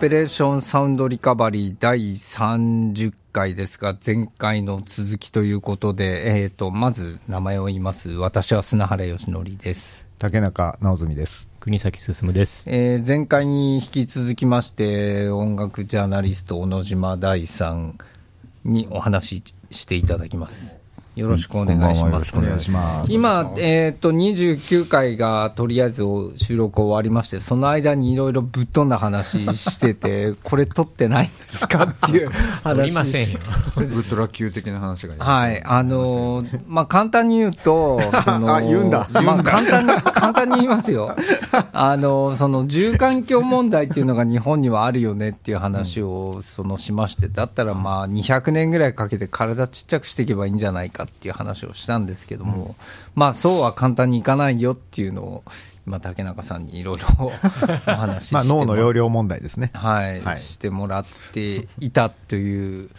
ペレーションサウンドリカバリー第30回ですが、前回の続きということで、えっ、と、まず名前を言います。私は砂原義則です。竹中直澄です。国崎進です。えー前回に引き続きまして、音楽ジャーナリスト、小野島大さんにお話ししていただきます。よろしくお願いします。今、えっ、と、29回がとりあえず収録終わりまして、その間にいろいろぶっ飛んだ話してて、これ撮ってないんですかっていう話。おりませんよ。ウルトラ級的な話がはい、あのーまあ、簡単に言うと、そのあ言うんだまあ、簡単に、簡単に言いますよ。あのーその、住環境問題っていうのが日本にはあるよねっていう話を、その、しまして、だったらまあ、200年ぐらいかけて体ちっちゃくしていけばいいんじゃないかっていう話をしたんですけども、まあ、そうは簡単にいかないよっていうのを、今、竹中さんにいろいろお話しして まあ脳のも容量問題ですね。はい、はいしてもらっていたという、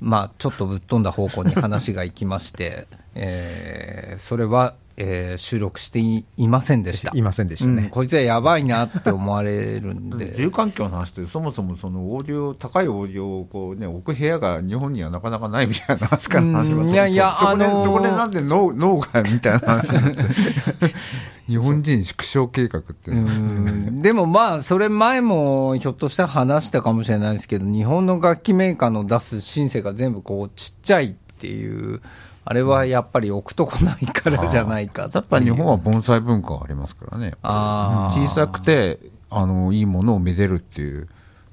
まあ、ちょっとぶっ飛んだ方向に話が行きまして、えーそれは、えー収録していいませんでした。いませんでしたね。うんこいつはやばいなって思われるんで。住環境の話ってそもそもそのオーディオ高いオーディオをこうね置く部屋が日本にはなかなかないみたいな話から話しますうんいやいやそこで、あのーそこでなんで脳脳がみたいな話 日本人縮小計画ってでもまあ、それ前もひょっとしたら話したかもしれないですけど、日本の楽器メーカーの出すシンセが全部こうちっちゃいっていう、あれはやっぱり置くとこないからじゃないかやっぱり日本は盆栽文化がありますからね小さくてあのいいものをめでるっていう。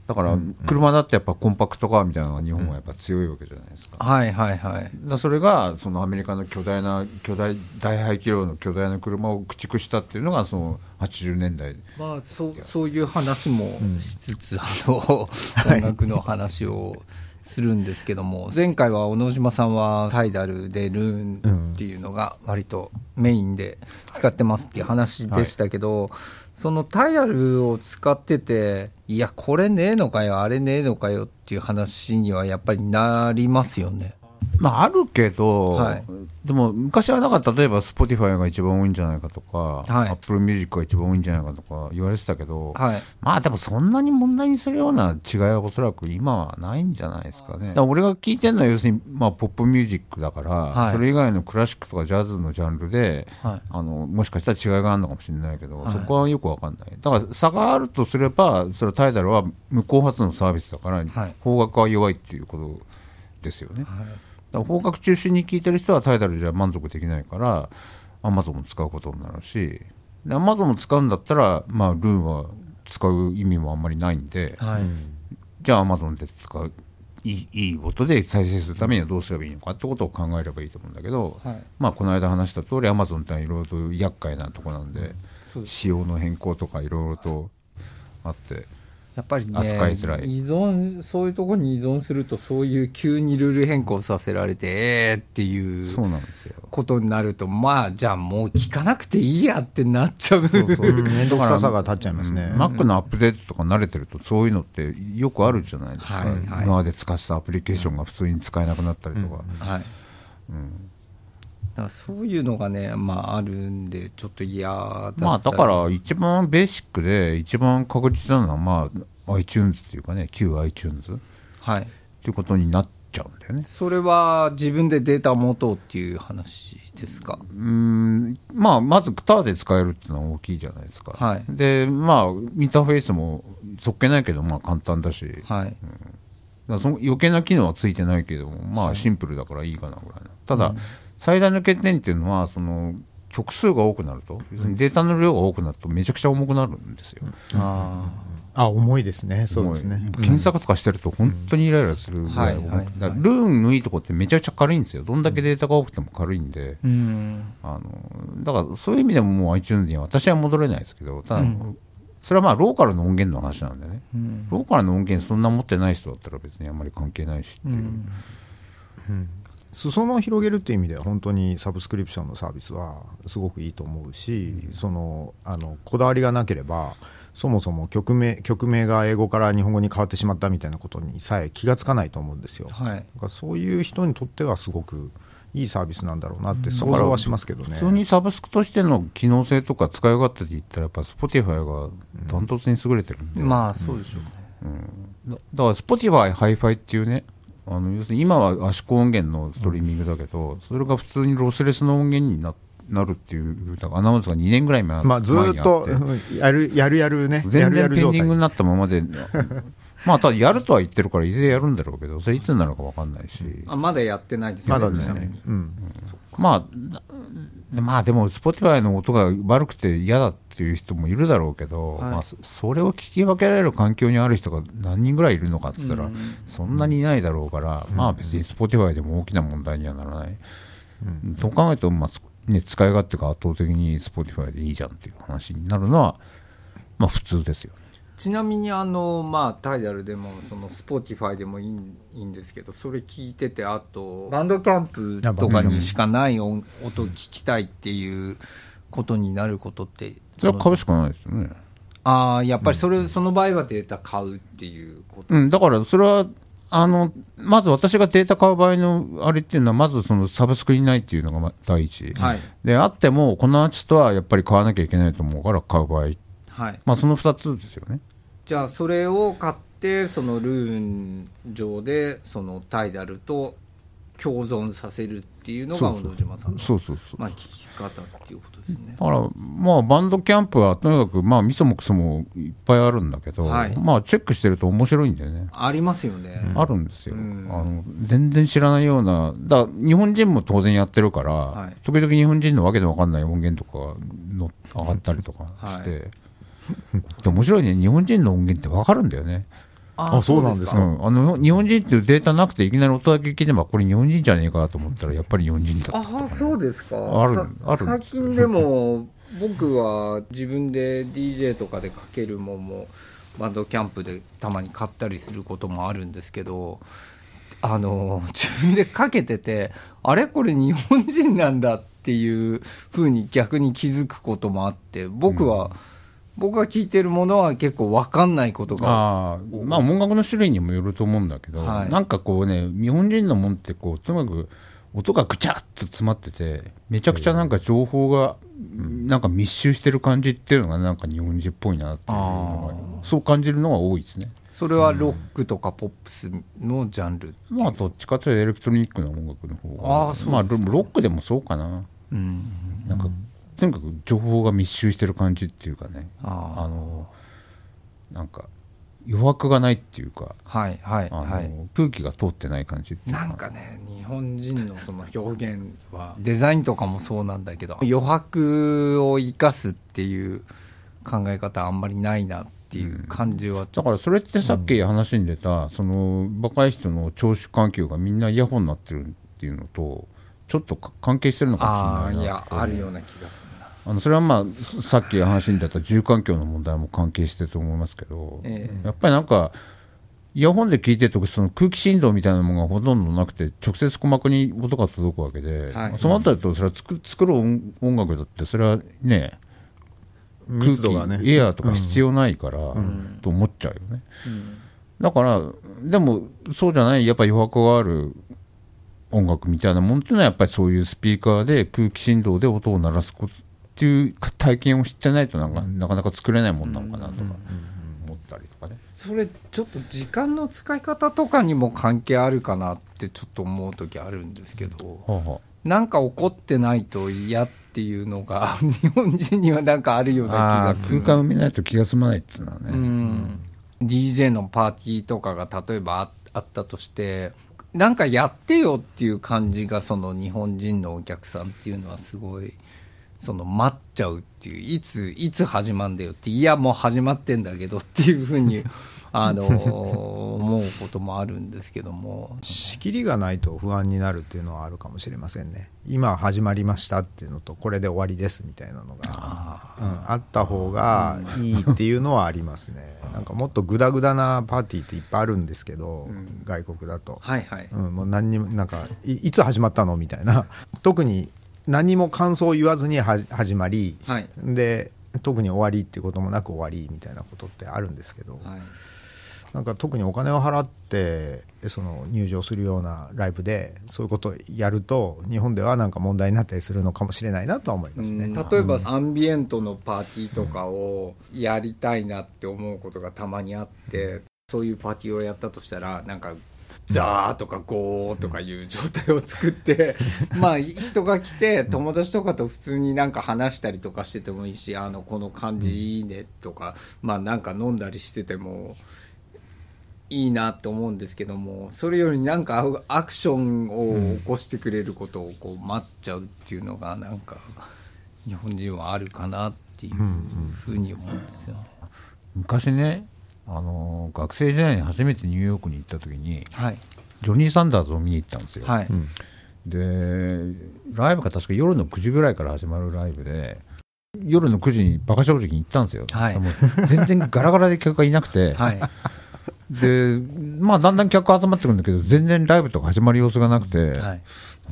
だから車だってやっぱコンパクトカーみたいなのが日本はやっぱ強いわけじゃないですか。はいはいはい。だそれがそのアメリカの巨大な巨大大排気量の巨大な車を駆逐したっていうのがその80年代。まあ、そうそういう話もしつつ、あの音楽の話をするんですけども、前回は小野島さんはタイダルでルーンっていうのが割とメインで使ってますっていう話でしたけど、そのタイダルを使ってて、いや、これねえのかよ、あれねえのかよっていう話にはやっぱりなりますよね。まああるけど、はいでも昔はなんか例えば Spotify が一番多いんじゃないかとか、はい Apple Music が一番多いんじゃないかとか言われてたけど、はい。まあでもそんなに問題にするような違いはおそらく今はないんじゃないですかね。だから俺が聞いてるのは要するにまあポップミュージックだから、はいそれ以外のクラシックとかジャズのジャンルで、はいあのもしかしたら違いがあるのかもしれないけど、はいそこはよくわかんない。だから差があるとすれば、それはタイダルは無効発のサービスだから、はい方角は弱いっていうことですよね。だから方角中心に聞いてる人はタイダルじゃ満足できないから、アマゾンも使うことになるし、アマゾンも使うんだったら、まあ、ルーンは使う意味もあんまりないんで、はい。じゃあアマゾンで使う、いいいい音で再生するためにはどうすればいいのかってことを考えればいいと思うんだけど、はいまあ、この間話した通り、アマゾンっていろいろと厄介なとこなんで、仕様の変更とかいろいろとあって、やっぱりね、扱いづらい。依存、そういうところに依存すると、そういう急にルール変更させられて、えーっていうそうなんですよ。ことになると、まあ、じゃあもう聞かなくていいやってなっちゃう。面倒くささが立っちゃいますね。Mac のアップデートとか慣れてるとそういうのってよくあるじゃないですか、はいはい。今まで使ってたアプリケーションが普通に使えなくなったりとか、はい。だからそういうのがね、まあ、あるんで、ちょっと嫌だまあだから一番ベーシックで一番確実なのはまあ iTunes っていうかね旧 iTunes っはい。ていうことになっちゃうんだよね。それは自分でデータを持とうっていう話ですか？うーんまあまずタダで使えるっていうのは大きいじゃないですか、はい。でまあインターフェースもそっけないけどまあ簡単だし、だかはい。らその余計な機能はついてないけどもまあシンプルだからいいかなぐらいな。ただ、最大の欠点っていうのはその曲数が多くなると、データの量が多くなるとめちゃくちゃ重くなるんですよ。ああ、重いですね。そうですねも。検索とかしてると本当にイライラするぐらい重くはいルーンのいいとこってめちゃくちゃ軽いんですよ。どんだけデータが多くても軽いんで、あ。うん。あのだからそういう意味でももう iTunes には私は戻れないですけど、ただ、それはまあローカルの音源の話なんでね、うん。ローカルの音源そんな持ってない人だったら別にあんまり関係ないしっていう。裾野を広げるっていう意味では本当にサブスクリプションのサービスはすごくいいと思うし、そのあのこだわりがなければそもそも曲名曲名が英語から日本語に変わってしまったみたいなことにさえ気がつかないと思うんですよ。はい。だからそういう人にとってはすごくいいサービスなんだろうなって想像はしますけどね。普通にサブスクとしての機能性とか使い勝手で言ったらやっぱ Spotify がダントツに優れてるんで、まあ、そうでしょうね。ううん、だだから Spotify、Hi-Fi っていうね、あの要するに今は圧縮音源のストリーミングだけど、それが普通にロスレスの音源にななるっていう、アナウンスが2年ぐらい前まあ、ずーっとやるやるやるね、や全然ペンディングになったままで、まあ、ただやるとは言ってるから、いずれやるんだろうけど、それいつになるか分かんないし、あまだやってないですよねまだです。ねうん、まあ、なまあでも、Spotify の音が悪くて嫌だっていう人もいるだろうけど、はいまあ、そそれを聞き分けられる環境にある人が何人ぐらいいるのかって言ったら、そんなにいないだろうから、まあ別に Spotify でも大きな問題にはならない。と考えると、まあつね、使い勝手が圧倒的に Spotify でいいじゃんっていう話になるのは、まあ普通ですよ。ちなみにあの、まあ、タイダルでもその Spotify でもいいいいんですけどそれ聞いててあとバンドキャンプとかにしかない音音聞きたいっていうことになることってそれは買うしかないですよね。ああやっぱりそれ、その場合はデータ買うっていうこと、うん、だからそれは、あの、まず私がデータ買う場合のあれっていうのは、まずそのサブスクにないっていうのがま第一。はいで、あっても、このアーティストはやっぱり買わなきゃいけないと思うから買う場合。はい、まあその二つですよね。じゃあそれを買ってそのルーン上でそのタイダルと共存させるっていうのが小野島さんのそうそうそう。まあ、聞き方っていうことですね。だから、まあ、バンドキャンプはとにかく、まあ、ミソもクソもいっぱいあるんだけど、はい。まあ、チェックしてると面白いんだよね。ありますよね、あるんですよ、うん。あの全然知らないような、だ日本人も当然やってるから、はい。時々日本人のわけのわかんない音源とかがの上がったりとかして、はで 面白いね、日本人の音源ってわかるんだよね、あそうなんですか。うん、あの日本人っていうデータなくて、いきなり音だけ聞いてば、これ日本人じゃねえかと思ったら、やっぱり日本人だった。あそうですか。あるさある。最近でも僕は自分で DJ とかでかけるもんもバンドキャンプでたまに買ったりすることもあるんですけどあの自分でかけててあれこれ日本人なんだっていうふうに逆に気づくこともあって僕は、僕が聞いてるものは結構分かんないことがあーまあ音楽の種類にもよると思うんだけど、はい。なんかこうね日本人のもんってこうとにかく音がぐちゃっと詰まっててめちゃくちゃなんか情報がなんか密集してる感じっていうのがなんか日本人っぽいなっていうのがそう感じるのが多いですね。それはロックとかポップスのジャンル、まあどっちかというとエレクトロニックな音楽の方があーそうまあロロックでもそうかな。うん、なんかとにかく情報が密集してる感じっていうかねあのなんか余白がないっていうかはいはいあの、はい。空気が通ってない感じっていうか。なんかね日本人のその表現はデザインとかもそうなんだけど余白を生かすっていう考え方あんまりないなっていう感じはちょっだからそれってさっき話に出た、その若い人の聴取環境がみんなイヤホンになってるっていうのとちょっとか関係してるのかもしれないなあいやあるような気がするな。あのそれはまあさっき話に出た住環境の問題も関係してると思いますけど、ええ。やっぱりなんかイヤホンで聞いてるとその空気振動みたいなものがほとんどなくて直接鼓膜に音が届くわけで、はい。そのあたりとそれは作作る音音楽だってそれはね空密度がね。気エアーとか必要ないから、と思っちゃうよね、だからでもそうじゃないやっぱ余白がある音楽みたいなもんっていうのはやっぱりそういうスピーカーで空気振動で音を鳴らすことっていう体験を知ってないとなんか、なかなか作れないもんなのかなとか。思ったりとかね、それちょっと時間の使い方とかにも関係あるかなってちょっと思う時あるんですけどはあはなんか怒ってないと嫌っていうのが 日本人にはなんかあるような気ああがする。空間埋めないと気が済まないっていうのはね、うん、DJ のパーティーとかが例えばああったとしてなんかやってよっていう感じがその日本人のお客さんっていうのはすごいその待っちゃうっていういついつ始まるんだよっていやもう始まってんだけどっていうふうにあの 思うこともあるんですけども。仕切りがないと不安になるっていうのはあるかもしれませんね。今始まりましたっていうのとこれで終わりですみたいなのがあ,、うん、あった方がいいっていうのはありますね。なんかもっとグダグダなパーティーっていっぱいあるんですけど、外国だと、はいはい、うん、もう何にもなんかいいつ始まったのみたいな。特に何も感想を言わずに始まり、はい。で特に終わりっていうこともなく終わりみたいなことってあるんですけど、はいなんか特にお金を払ってその入場するようなライブでそういうことをやると日本ではなんか問題になったりするのかもしれないなとは思いますね。例えばアンビエントのパーティーとかをやりたいなって思うことがたまにあってそういうパーティーをやったとしたらなんかザーとかゴーとかいう状態を作って まあ人が来て友達とかと普通になんか話したりとかしててもいいしあのこの感じいいねとかまあなんか飲んだりしててもいいなって思うんですけどもそれよりなんかアクションを起こしてくれることをこう待っちゃうっていうのがなんか日本人はあるかなっていうふうに思うんですよ。昔ねあの学生時代に初めてニューヨークに行った時に、はい、ジョニー・サンダーズを見に行ったんですよ、はい、でライブが確か夜の9時ぐらいから始まるライブで夜の9時にバカ正直に行ったんですよ、はい、全然ガラガラで客がいなくて、はい、でまあだんだん客集まってくるんだけど全然ライブとか始まる様子がなくて、はい。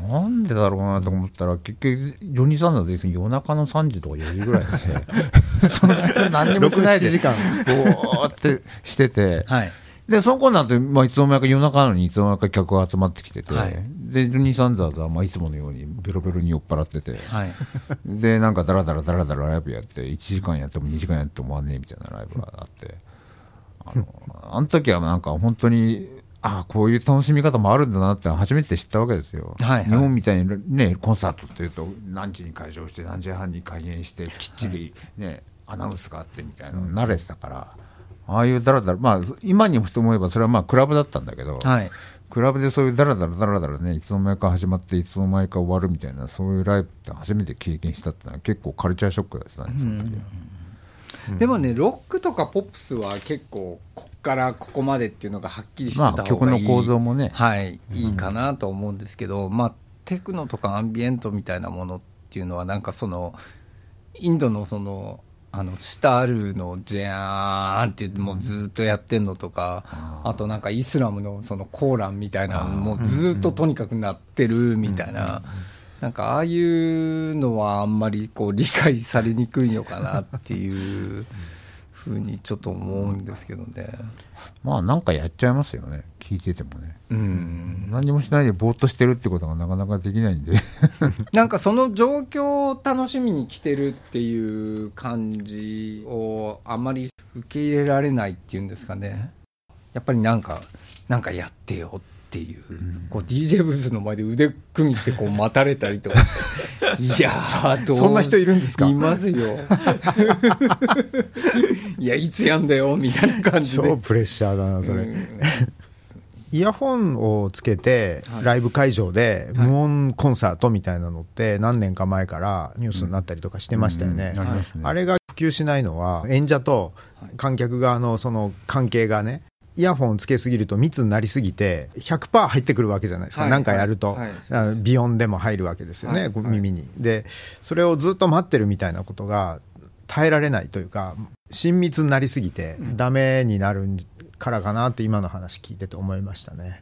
なんでだろうなと思ったら、結局、ジョニー・サンダーズ夜中の3時とか4時ぐらいで、その何にもしないで、時間。ぼーってしてて、はい、で、その頃なんて、まあ、いつの間にか夜中なのにいつの間にか客が集まってきてて、はい。で、ジョニー・サンダーズは、まあ、いつものようにベロベロに酔っ払ってて、はい、で、なんかダラダラダラダラライブやって、1時間やっても2時間やっても終わんねえみたいなライブがあって、あの、あの時はなんか本当に、ああ、こういう楽しみ方もあるんだなって初めて知ったわけですよ。はいはい日本みたいにね、コンサートっていうと、何時に会場して、何時半に開演して、きっちりね、アナウンスがあってみたいなの慣れてたから、ああいうダラダラ、まあ、今にして思えばそれはまあクラブだったんだけど、はい、クラブでそういうダラダラダラダラね、いつの間にか始まって、いつの間にか終わるみたいな、そういうライブって初めて経験したってのは結構カルチャーショックだったね、その時は。でもね、ロックとかポップスは結構、こっからここまでっていうのがはっきりしてたまあ、方がいい、曲の構造もね、はい、いいかなと思うんですけど、まあ、テクノとかアンビエントみたいなものっていうのは、なんかその、インドのその、あの、スタールのジャーンってもうずっとやってんのとか、あとなんかイスラムのそのコーランみたいなのもずっととにかくなってるみたいな、なんかああいうのはあんまりこう理解されにくいのかなっていうふうにちょっと思うんですけどね。まあなんかやっちゃいますよね、聞いててもね。うん。何もしないでぼーっとしてるってことがなかなかできないんで。なんかその状況を楽しみに来てるっていう感じをあまり受け入れられないっていうんですかね。やっぱりなんか、なんかやってよっていう、こう DJ ブースの前で腕組みしてこう待たれたりとか。して、いやー、どうそんな人いるんですか？いますよ。いや、いつやんだよ、みたいな感じで。超プレッシャーだなそれ、うん。イヤホンをつけてはい。ライブ会場ではい。無音コンサートみたいなのって何年か前からニュースになったりとかしてましたよね、うん。ありますね。あれが普及しないのは演者と観客側のその関係がねイヤホンつけすぎると密になりすぎて100%入ってくるわけじゃないですか、はいなんかやると、はいビヨンでも入るわけですよね、はい耳に。でそれをずっと待ってるみたいなことが耐えられないというか親密になりすぎてダメになるからかなって今の話聞いてて思いましたね。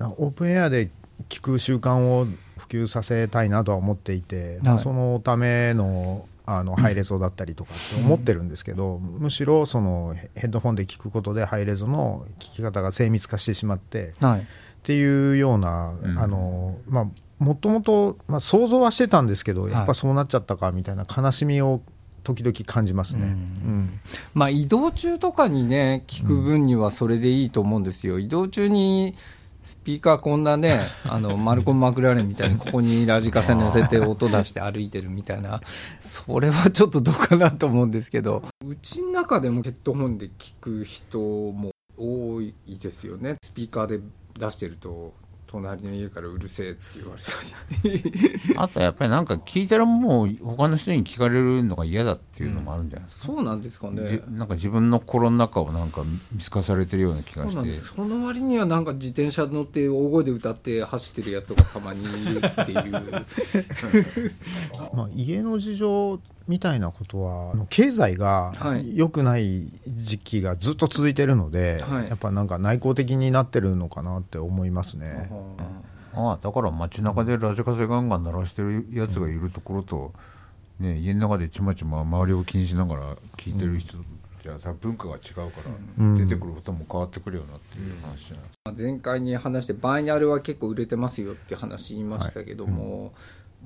オープンエアで聞く習慣を普及させたいなとは思っていて、はい。そのためのあのハイレゾだったりとかって思ってるんですけど、むしろそのヘヘッドフォンで聞くことでハイレゾの聞き方が精密化してしまってはい。っていうような、うん。あのまあもともと、まあ、想像はしてたんですけど、やっぱそうなっちゃったかみたいな悲しみを時々感じますね。うん。うん。まあ、移動中とかにね、聞く分にはそれでいいと思うんですよ、移動中にスピーカーこんなね、あのマルコン・マクラーレンみたいに、ここにラジカセ乗せて音出して歩いてるみたいな、それはちょっとどうかなと思うんですけど、うちの中でもヘッドホンで聞く人も多いですよね、スピーカーで出してると、隣の家からうるせえって言われたり。あとやっぱりなんか聞いたらもう他の人に聞かれるのが嫌だっていうのもあるんじゃないですか？そうなんですかねじ。なんか自分の心の中をなんか見透かされてるような気がしてそうなんですその割にはなんか自転車乗って大声で歌って走ってるやつがたまにいるっていう まあ、家の事情みたいなことは経済がはい。良くない時期がずっと続いてるので、はい。やっぱなんか内向的になってるのかなって思いますね。あ。あだから街中でラジカセガンガン鳴らしてるやつがいるところと、ね、家の中でちまちま周りを気にしながら聞いてる人じゃさ文化が違うから、うん。出てくる音も変わってくるよなっていう話じゃない前回に話してバイナルは結構売れてますよって話言いましたけども、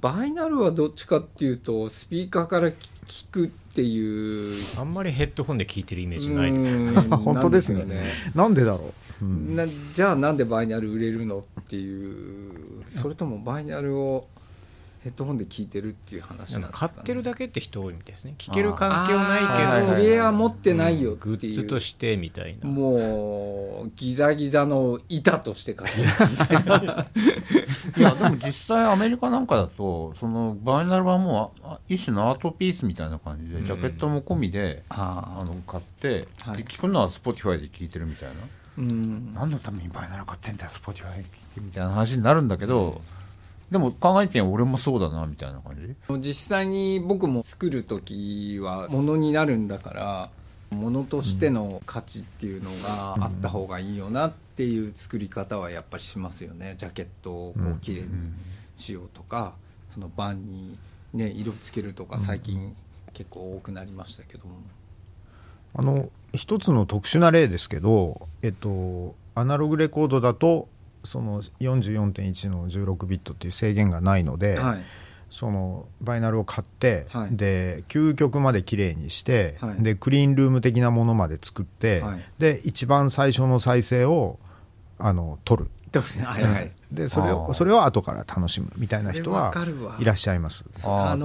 バイナルはどっちかっていうとスピーカーから聞くっていう。あんまりヘッドホンで聞いてるイメージないですよね。うん。本当ですね。なん。よなんでだろう、うん。なじゃあなんでバイナル売れるのっていう。それともバイナルをヘッドホンで聞いてるっていう話なんですか、ね、買ってるだけって人多いみたいですね。聞ける環境ないけど、プレイヤー持ってない。よってグいう、ッズとしてみたいな。もうギザギザの板として買ってるみたいな。いやでも実際アメリカなんかだとそのバイナルはもうあ一種のアートピースみたいな感じでジャケットも込みで、あ。あの買って、はい。で聞くのは Spotify で聞いてるみたいな。うん。何のためにバイナル買ってんだよ Spotify で聞いてみたいな話になるんだけど、でも考えて俺もそうだなみたいな感じ？実際に僕も作る時はものになるんだからものとしての価値っていうのがあった方がいいよなっていう作り方はやっぱりしますよね。ジャケットをこう綺麗にしようとかその版にね色つけるとか最近結構多くなりましたけども。あの一つの特殊な例ですけど、えっと、アナログレコードだとその44.1の16ビットっていう制限がないので、はい。そのバイナルを買って、はい。で究極まで綺麗にして、はい。でクリーンルーム的なものまで作って、はい。で一番最初の再生をあの取る。はいはい。でそれをそれを後から楽しむみたいな人はいらっしゃいます。あ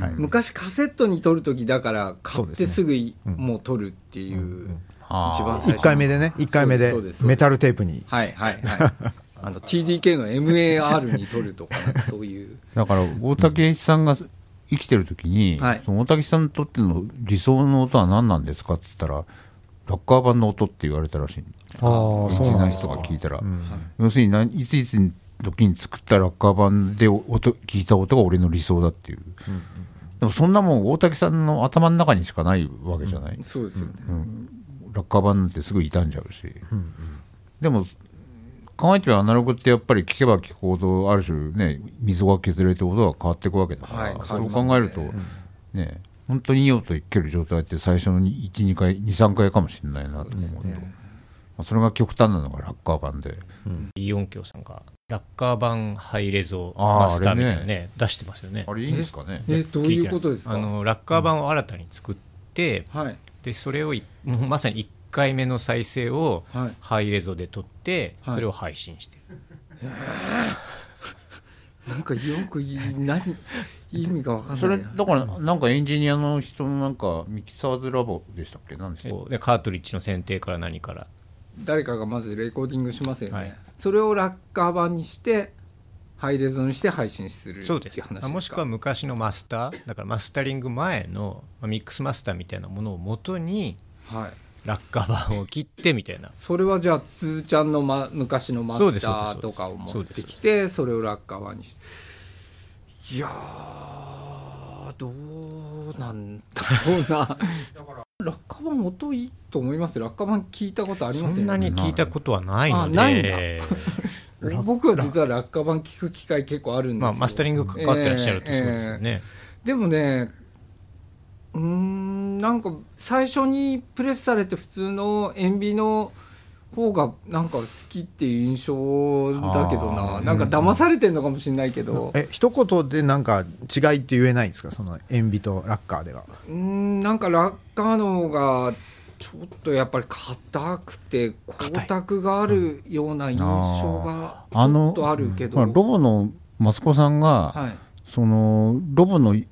はい。昔カセットに撮る時だから買ってすぐうですねうん。もう撮るっていう一番最初1回目でね1回目でメタルテープに。はいはいはい。あの TDK の MAR に撮るとかそういう。だから大竹栄一さんが生きてる時に、はい。その大竹さんにとっての理想の音は何なんですかって言ったらラッカー版の音って言われたらしい。あーエンジニアの人が聞いたら、うん。要するに何いついつの時に作ったラッカー版で音聞いた音が俺の理想だっていう、でもそんなもん大竹さんの頭の中にしかないわけじゃない、そうですよね、ラッカー版なんてすぐ傷んじゃうし、でも考えてみればアナログってやっぱり聞けば聞くほどある種ね溝が削れて音が変わっていくわけだから、はいそれを考えるとね本当にいい音いける状態って最初の12回23回かもしれないなと思うと、まあそれが極端なのがラッカー版で、イオン京さんがラッカー版ハイレゾマスターみたいなあれね。出してますよね。あれいいんですかね。えどういうことですか？あのラッカー版を新たに作って、はいでそれをいもうまさに1回目の再生をはい。ハイレゾで撮って、はい。それを配信してる。なんかよくいい何意味が分かんない。それだからなんかエンジニアの人のなんかミキサーズラボでしたっけ？何でしたっけ？こう。でカートリッジの選定から何から。誰かがまずレコーディングしますよね、はい。それをラッカー版にしてハイレゾにして配信するそうですっていう話ですか？あもしくは昔のマスターだからマスタリング前のまあミックスマスターみたいなものを元にはい。ラッカー版を切ってみたいな。それはじゃあつーちゃんの、ま、昔のマスターとかを持ってきてそれをラッカー版にしていやーどうなんだろうな。ラッカー版音いいと思います。ラッカー版聞いたことありますよそんなに聞いたことはないのあないんだ。で僕は実はラッカー版聞く機会結構あるんですよ、まあマスタリング関わってらっしゃるとそうですよね、でもねうーんなんか最初にプレスされて普通の塩ビの方がなんか好きっていう印象だけどあなー。なんか騙されてるのかもしれないけど。え一言でなんか違いって言えないんですか？その塩ビとラッカーでは。うーんなんかラッカーの方がちょっとやっぱり硬くて光沢があるような印象がちょっとあるけど、ロボのマツコさんが、はい。そのロボのい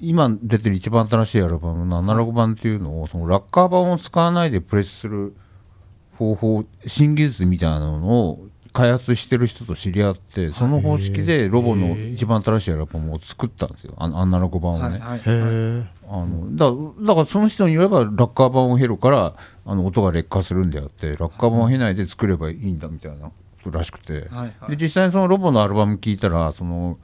今出てる一番新しいアルバムのアナログ版っていうのを、そのラッカー版を使わないでプレスする方法新技術みたいなのを開発してる人と知り合ってその方式でロボの一番新しいアルバムを作ったんですよ。あアナログ版をね、はいはい。へあのだだからその人によればラッカー版を経るからあの音が劣化するんであってラッカー版を経ないで作ればいいんだみたいなことらしくて、はいはい。で実際にそのロボのアルバム聞いたらその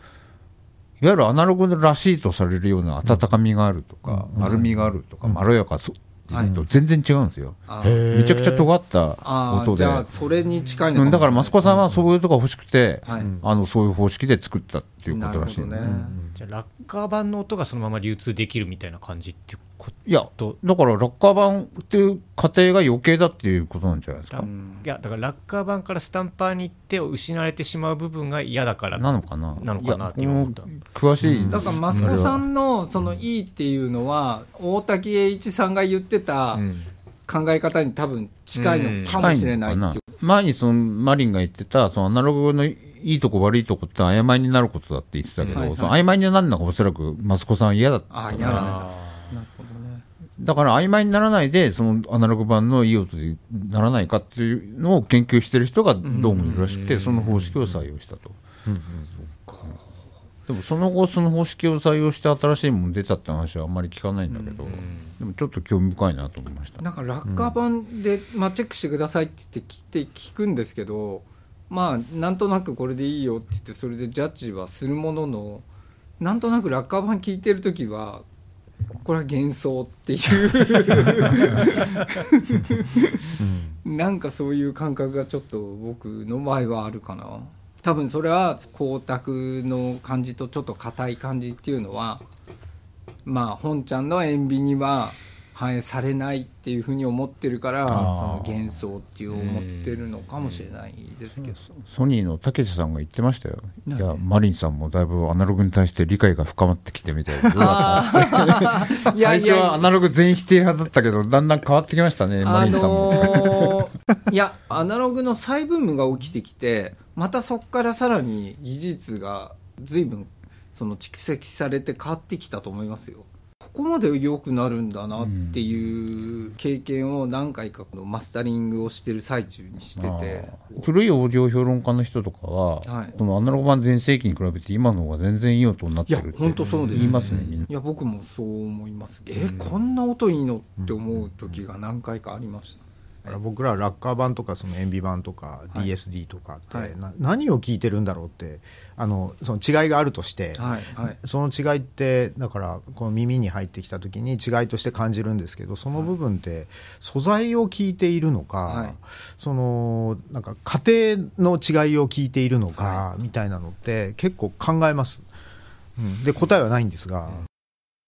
いわゆるアナログらしいとされるような温かみがあるとか、丸みがあるとか、まろやかそ、はい。と全然違うんですよ、めちゃくちゃ尖った音で。じゃあそれに近いのうんだからマスコさんはそそういうとこが欲しくて、はい。あのそういう方式で作ったっていうことらしいなるほどね、じゃあラッカー版の音がそのまま流通できるみたいな感じってこいやとだからラッカー版っていう過程が余計だっていうことなんじゃないですか？ラいやだからラッカー版からスタンパーに行って失われてしまう部分が嫌だからなのかななのかなって思った。詳しい、だから益子さんのそのいいっていうのは大滝栄一さんが言ってたうん考え方に多分近いのかもしれないいう。前にそのマリンが言ってたそのアナログのいいとこ悪いとこって曖昧になることだって言ってたけど、はいはい。その曖昧になるのがおそらく益子さんは嫌だったああ嫌なんだあなるほどねだから曖昧にならないでそのアナログ版のいい音でならないかっていうのを研究してる人がどうもいるらしくて、その方式を採用したと、でもその後その方式を採用して新しいもの出たって話はあんまり聞かないんだけど、でもちょっと興味深いなと思いました。なんかラッカー版で、まあ、チェックしてくださいって言って聞いて聞くんですけどまあなんとなくこれでいいよって言ってそれでジャッジはするもののなんとなくラッカー版聞いてる時はこれは幻想っていう。なんかそういう感覚がちょっと僕の場合はあるかな多分それは光沢の感じとちょっと硬い感じっていうのはまあ本ちゃんの塩ビには反映されないっていうふうに思ってるからその幻想っていう思ってるのかもしれないですけど。ソニーの竹地さんが言ってましたよ。いやマリンさんもだいぶアナログに対して理解が深まってきてみたいでどうだったいや最初はアナログ全否定派だったけどだんだん変わってきましたねマあリンさんも、のーいやアナログの再ブームが起きてきてまたそこからさらに技術が随分その蓄積されて変わってきたと思いますよここまで良くなるんだなっていう経験を何回かこのマスタリングをしてる最中にしてて。古いオーディオ評論家の人とかは、はい。そのアナログ版全盛期に比べて今の方が全然いい音になってるって本当そうです言いますねみんな。いや僕もそう思います。えこんな音いいのって思う時が何回かありましたら僕らラッカー版とかその塩ビ版とかはい。DSD とかって、はい。な何を聞いてるんだろうってあのその違いがあるとして、はいはい。その違いってだからこの耳に入ってきた時に違いとして感じるんですけどその部分って素材を聞いているのか、はい。そのなんか家庭の違いを聞いているのか、はみたいなのって結構考えます、うん、で答えはないんですが、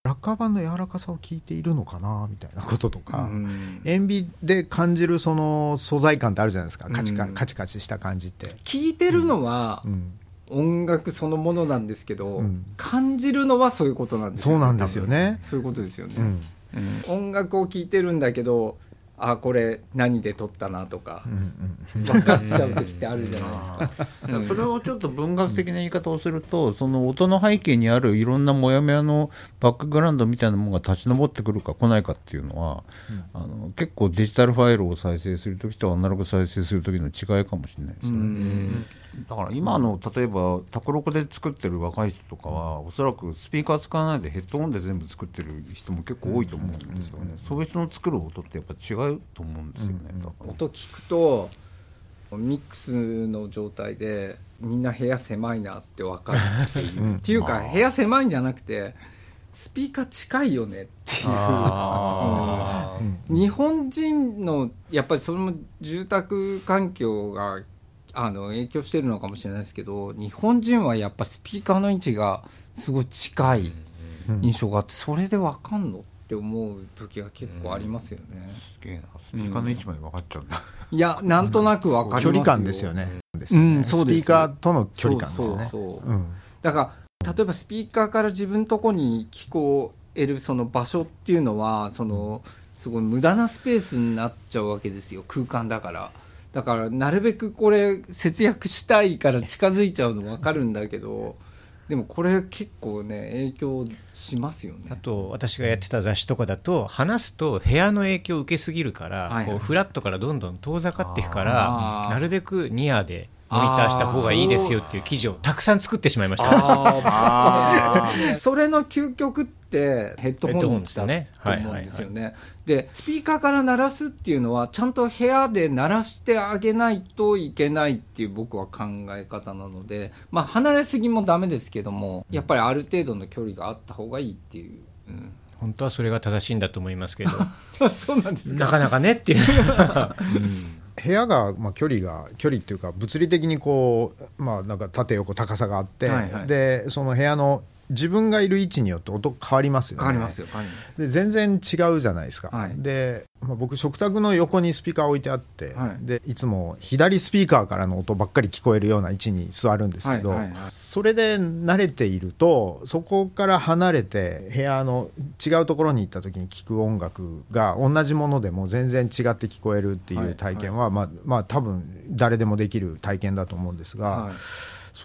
ラッカー版の柔らかさを聞いているのかなみたいなこととか、うん。塩ビで感じるその素材感ってあるじゃないですか。カチカ,、うんカチカチした感じって、聞いてるのはうん、音楽そのものなんですけど、うん。感じるのはそういうことなんですよそうなんですよね。そういうことですよね、音楽を聴いてるんだけどあこれ何で撮ったなとかうん分かっちゃう時ってあるじゃないですか。それをちょっと文学的な言い方をすると、その音の背景にあるいろんなモヤモヤのバックグラウンドみたいなものが立ち上ってくるか来ないかっていうのは、あの結構デジタルファイルを再生するときとアナログ再生するときの違いかもしれないですうね。んだから今の例えば卓録で作ってる若い人とかはおそらくスピーカー使わないでヘッドホンで全部作ってる人も結構多いと思うんですよね、そういう人の作る音ってやっぱ違うと思うんですよね、だから。音聞くとミックスの状態でみんな部屋狭いなって分かるっていう、うん。っていうか部屋狭いんじゃなくてスピーカー近いよねっていう。あー。日本人のやっぱりそれも住宅環境があの影響してるのかもしれないですけど日本人はやっぱスピーカーの位置がすごい近い印象があってそれで分かんのって思う時が結構ありますよね、すげえな。スピーカーの位置まで分かっちゃうんだ、いやなんとなく分かりますよ。距離感ですよね,、うんそうです。スピーカーとの距離感ですよね。そうそうそう。うん。だから例えばスピーカーから自分のとこに聞こえるその場所っていうのはそのすごい無駄なスペースになっちゃうわけですよ。空間だからだからなるべくこれ節約したいから近づいちゃうの分かるんだけどでもこれ結構ね影響しますよね。あと私がやってた雑誌とかだと話すと部屋の影響を受けすぎるから、はいはい。こうフラットからどんどん遠ざかっていくからなるべくニアでモニターした方がいいですよっていう記事をたくさん作ってしまいました。それの究極ってヘッドホンだと思うんですよね。ヘッドホンでスピーカーから鳴らすっていうのはちゃんと部屋で鳴らしてあげないといけないっていう僕は考え方なので、まあ、離れすぎもダメですけどもやっぱりある程度の距離があった方がいいっていう。うん。本当はそれが正しいんだと思いますけど。そうなんですなかなかねっていう。部屋が、まあ、距離が距離っていうか物理的にこう、まあ、なんか縦横高さがあって、はいはい。でその部屋の自分がいる位置によって音変わりますよね。変わりますよで全然違うじゃないですか、はい。で、まあ、僕食卓の横にスピーカー置いてあって、はい。い、でいつも左スピーカーからの音ばっかり聞こえるような位置に座るんですけど、はいはいはい。それで慣れているとそこから離れて部屋の違うところに行った時に聴く音楽が同じものでも全然違って聞こえるっていう体験は、まあまあ多分誰でもできる体験だと思うんですが、はい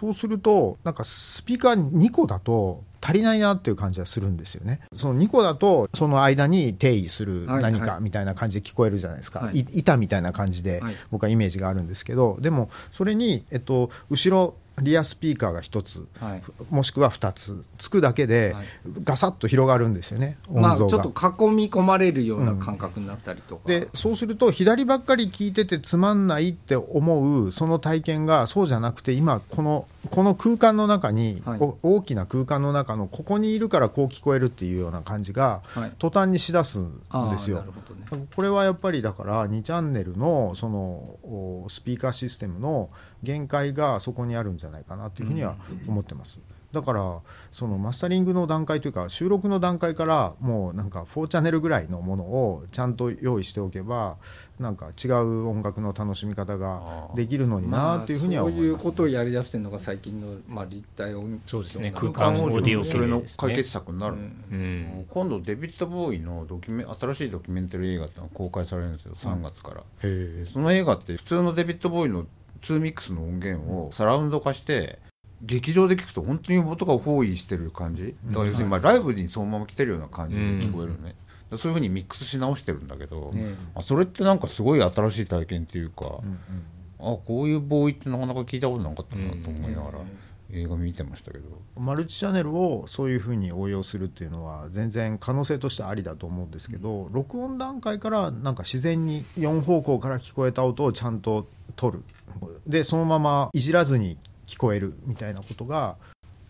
そうすると、なんかスピーカー2個だと足りないなっていう感じはするんですよね。その2個だと、その間に定義するはい何はいかみたいな感じで聞こえるじゃないですか。はいい板みたいな感じではい僕はイメージがあるんですけど、でもそれに、えっと、後ろ、リアスピーカーが1つ、はい。もしくは2つつくだけではい。ガサッと広がるんですよね、まあ。ちょっと囲み込まれるような感覚になったりとか、でそうすると左ばっかり聞いててつまんないって思うその体験がそうじゃなくて今このこの空間の中に、はい。大きな空間の中のここにいるからこう聞こえるっていうような感じが、はい。途端にしだすんですよ。なるほどねこれはやっぱりだから2チャンネルのそのおスピーカーシステムの限界がそこにあるんじゃないかなというふうには思ってます。だからそのマスタリングの段階というか収録の段階からもうなんか4チャンネルぐらいのものをちゃんと用意しておけばなんか違う音楽の楽しみ方ができるのにまあなっていうふうにはそう思います、いうことをやりだしてるのが最近の、まあ、立体音そうですね。響空間オーディオそれの解決策になる、うん。うん。今度デビッド・ボーイのドキュメ新しいドキュメンタリー映画ってのが公開されるんですよ3月から、へえその映画って普通のデビッド・ボーイの2ミックスの音源をサラウンド化して劇場で聞くと本当に音が包囲してる感じ？だから要するにまあライブにそのまま来てるような感じで聞こえるね、だからそういうふうにミックスし直してるんだけど、ねあそれってなんかすごい新しい体験っていうか、あこういうボーイってなかなか聞いたことなかったなと思いながら映画見てましたけど、マルチチャンネルをそういうふうに応用するっていうのは全然可能性としてありだと思うんですけど、録音段階からなんか自然に4方向から聞こえた音をちゃんと取る。でそのままいじらずに聞こえるみたいなことが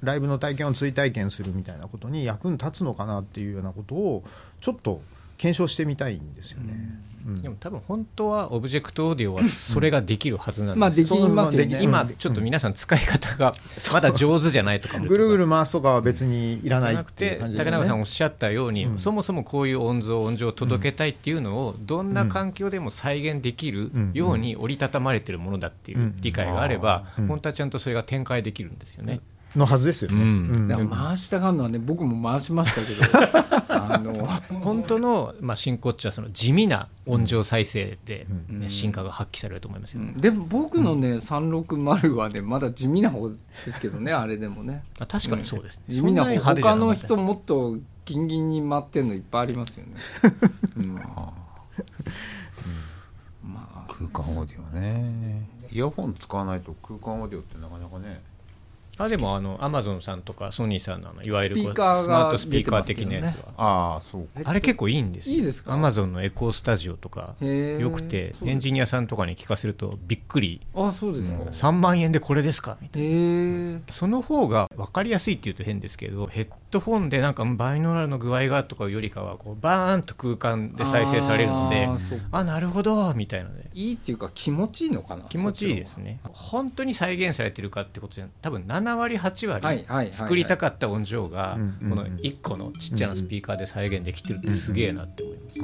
ライブの体験を追体験するみたいなことに役に立つのかなっていうようなことをちょっと検証してみたいんですよね。うんでも多分本当はオブジェクトオーディオはそれができるはずなんまあですよ、できますよそうね今ちょっと皆さん使い方がまだ上手じゃないとかもぐるぐる回すとかは別にいらじゃないなくてって竹中さんお。っしゃったように、そもそもこういう音像音情を届けたいっていうのをどんな環境でも再現できるように折りたたまれてるものだっていう理解があれば、本当はちゃんとそれが展開できるんですよね。のはずですよね。うん。回したがるのはね僕も回しましたけど あの本当の、まあ、真骨頂はその地味な音情再生で、ね進化が発揮されると思いますよ、でも僕のね、360はねまだ地味な方ですけどね あれでもね。あ確かにそうですね、地味な方他の人もっとギンギンに回ってるのいっぱいありますよね、うん。まあ。空間オーディオね。イヤホン使わないと空間オーディオってなかなかねあでもあのアマゾンさんとかソニーさんのあのいわゆるこうスピーカーがスマートスピーカー的なやつは、ああそうか。あれ結構いいんですよ。いいですか？アマゾンのエコースタジオとかよくてエンジニアさんとかに聞かせるとびっくり。あそうですか、3万円でこれですか？みたいな。へえその方が分かりやすいっていうと変ですけどヘッドフォンでなんかバイノーラルの具合がとかよりかはこうバーンと空間で再生されるのであなるほどみたいなのでいいっていうか気持ちいいのかな気持ちいいですね。本当に再現されてるかってことじゃ多分7割8はいはいはいはい。割作りたかった音情がうんこの1個のちっちゃなスピーカーで再現できてるってすげえなって思います、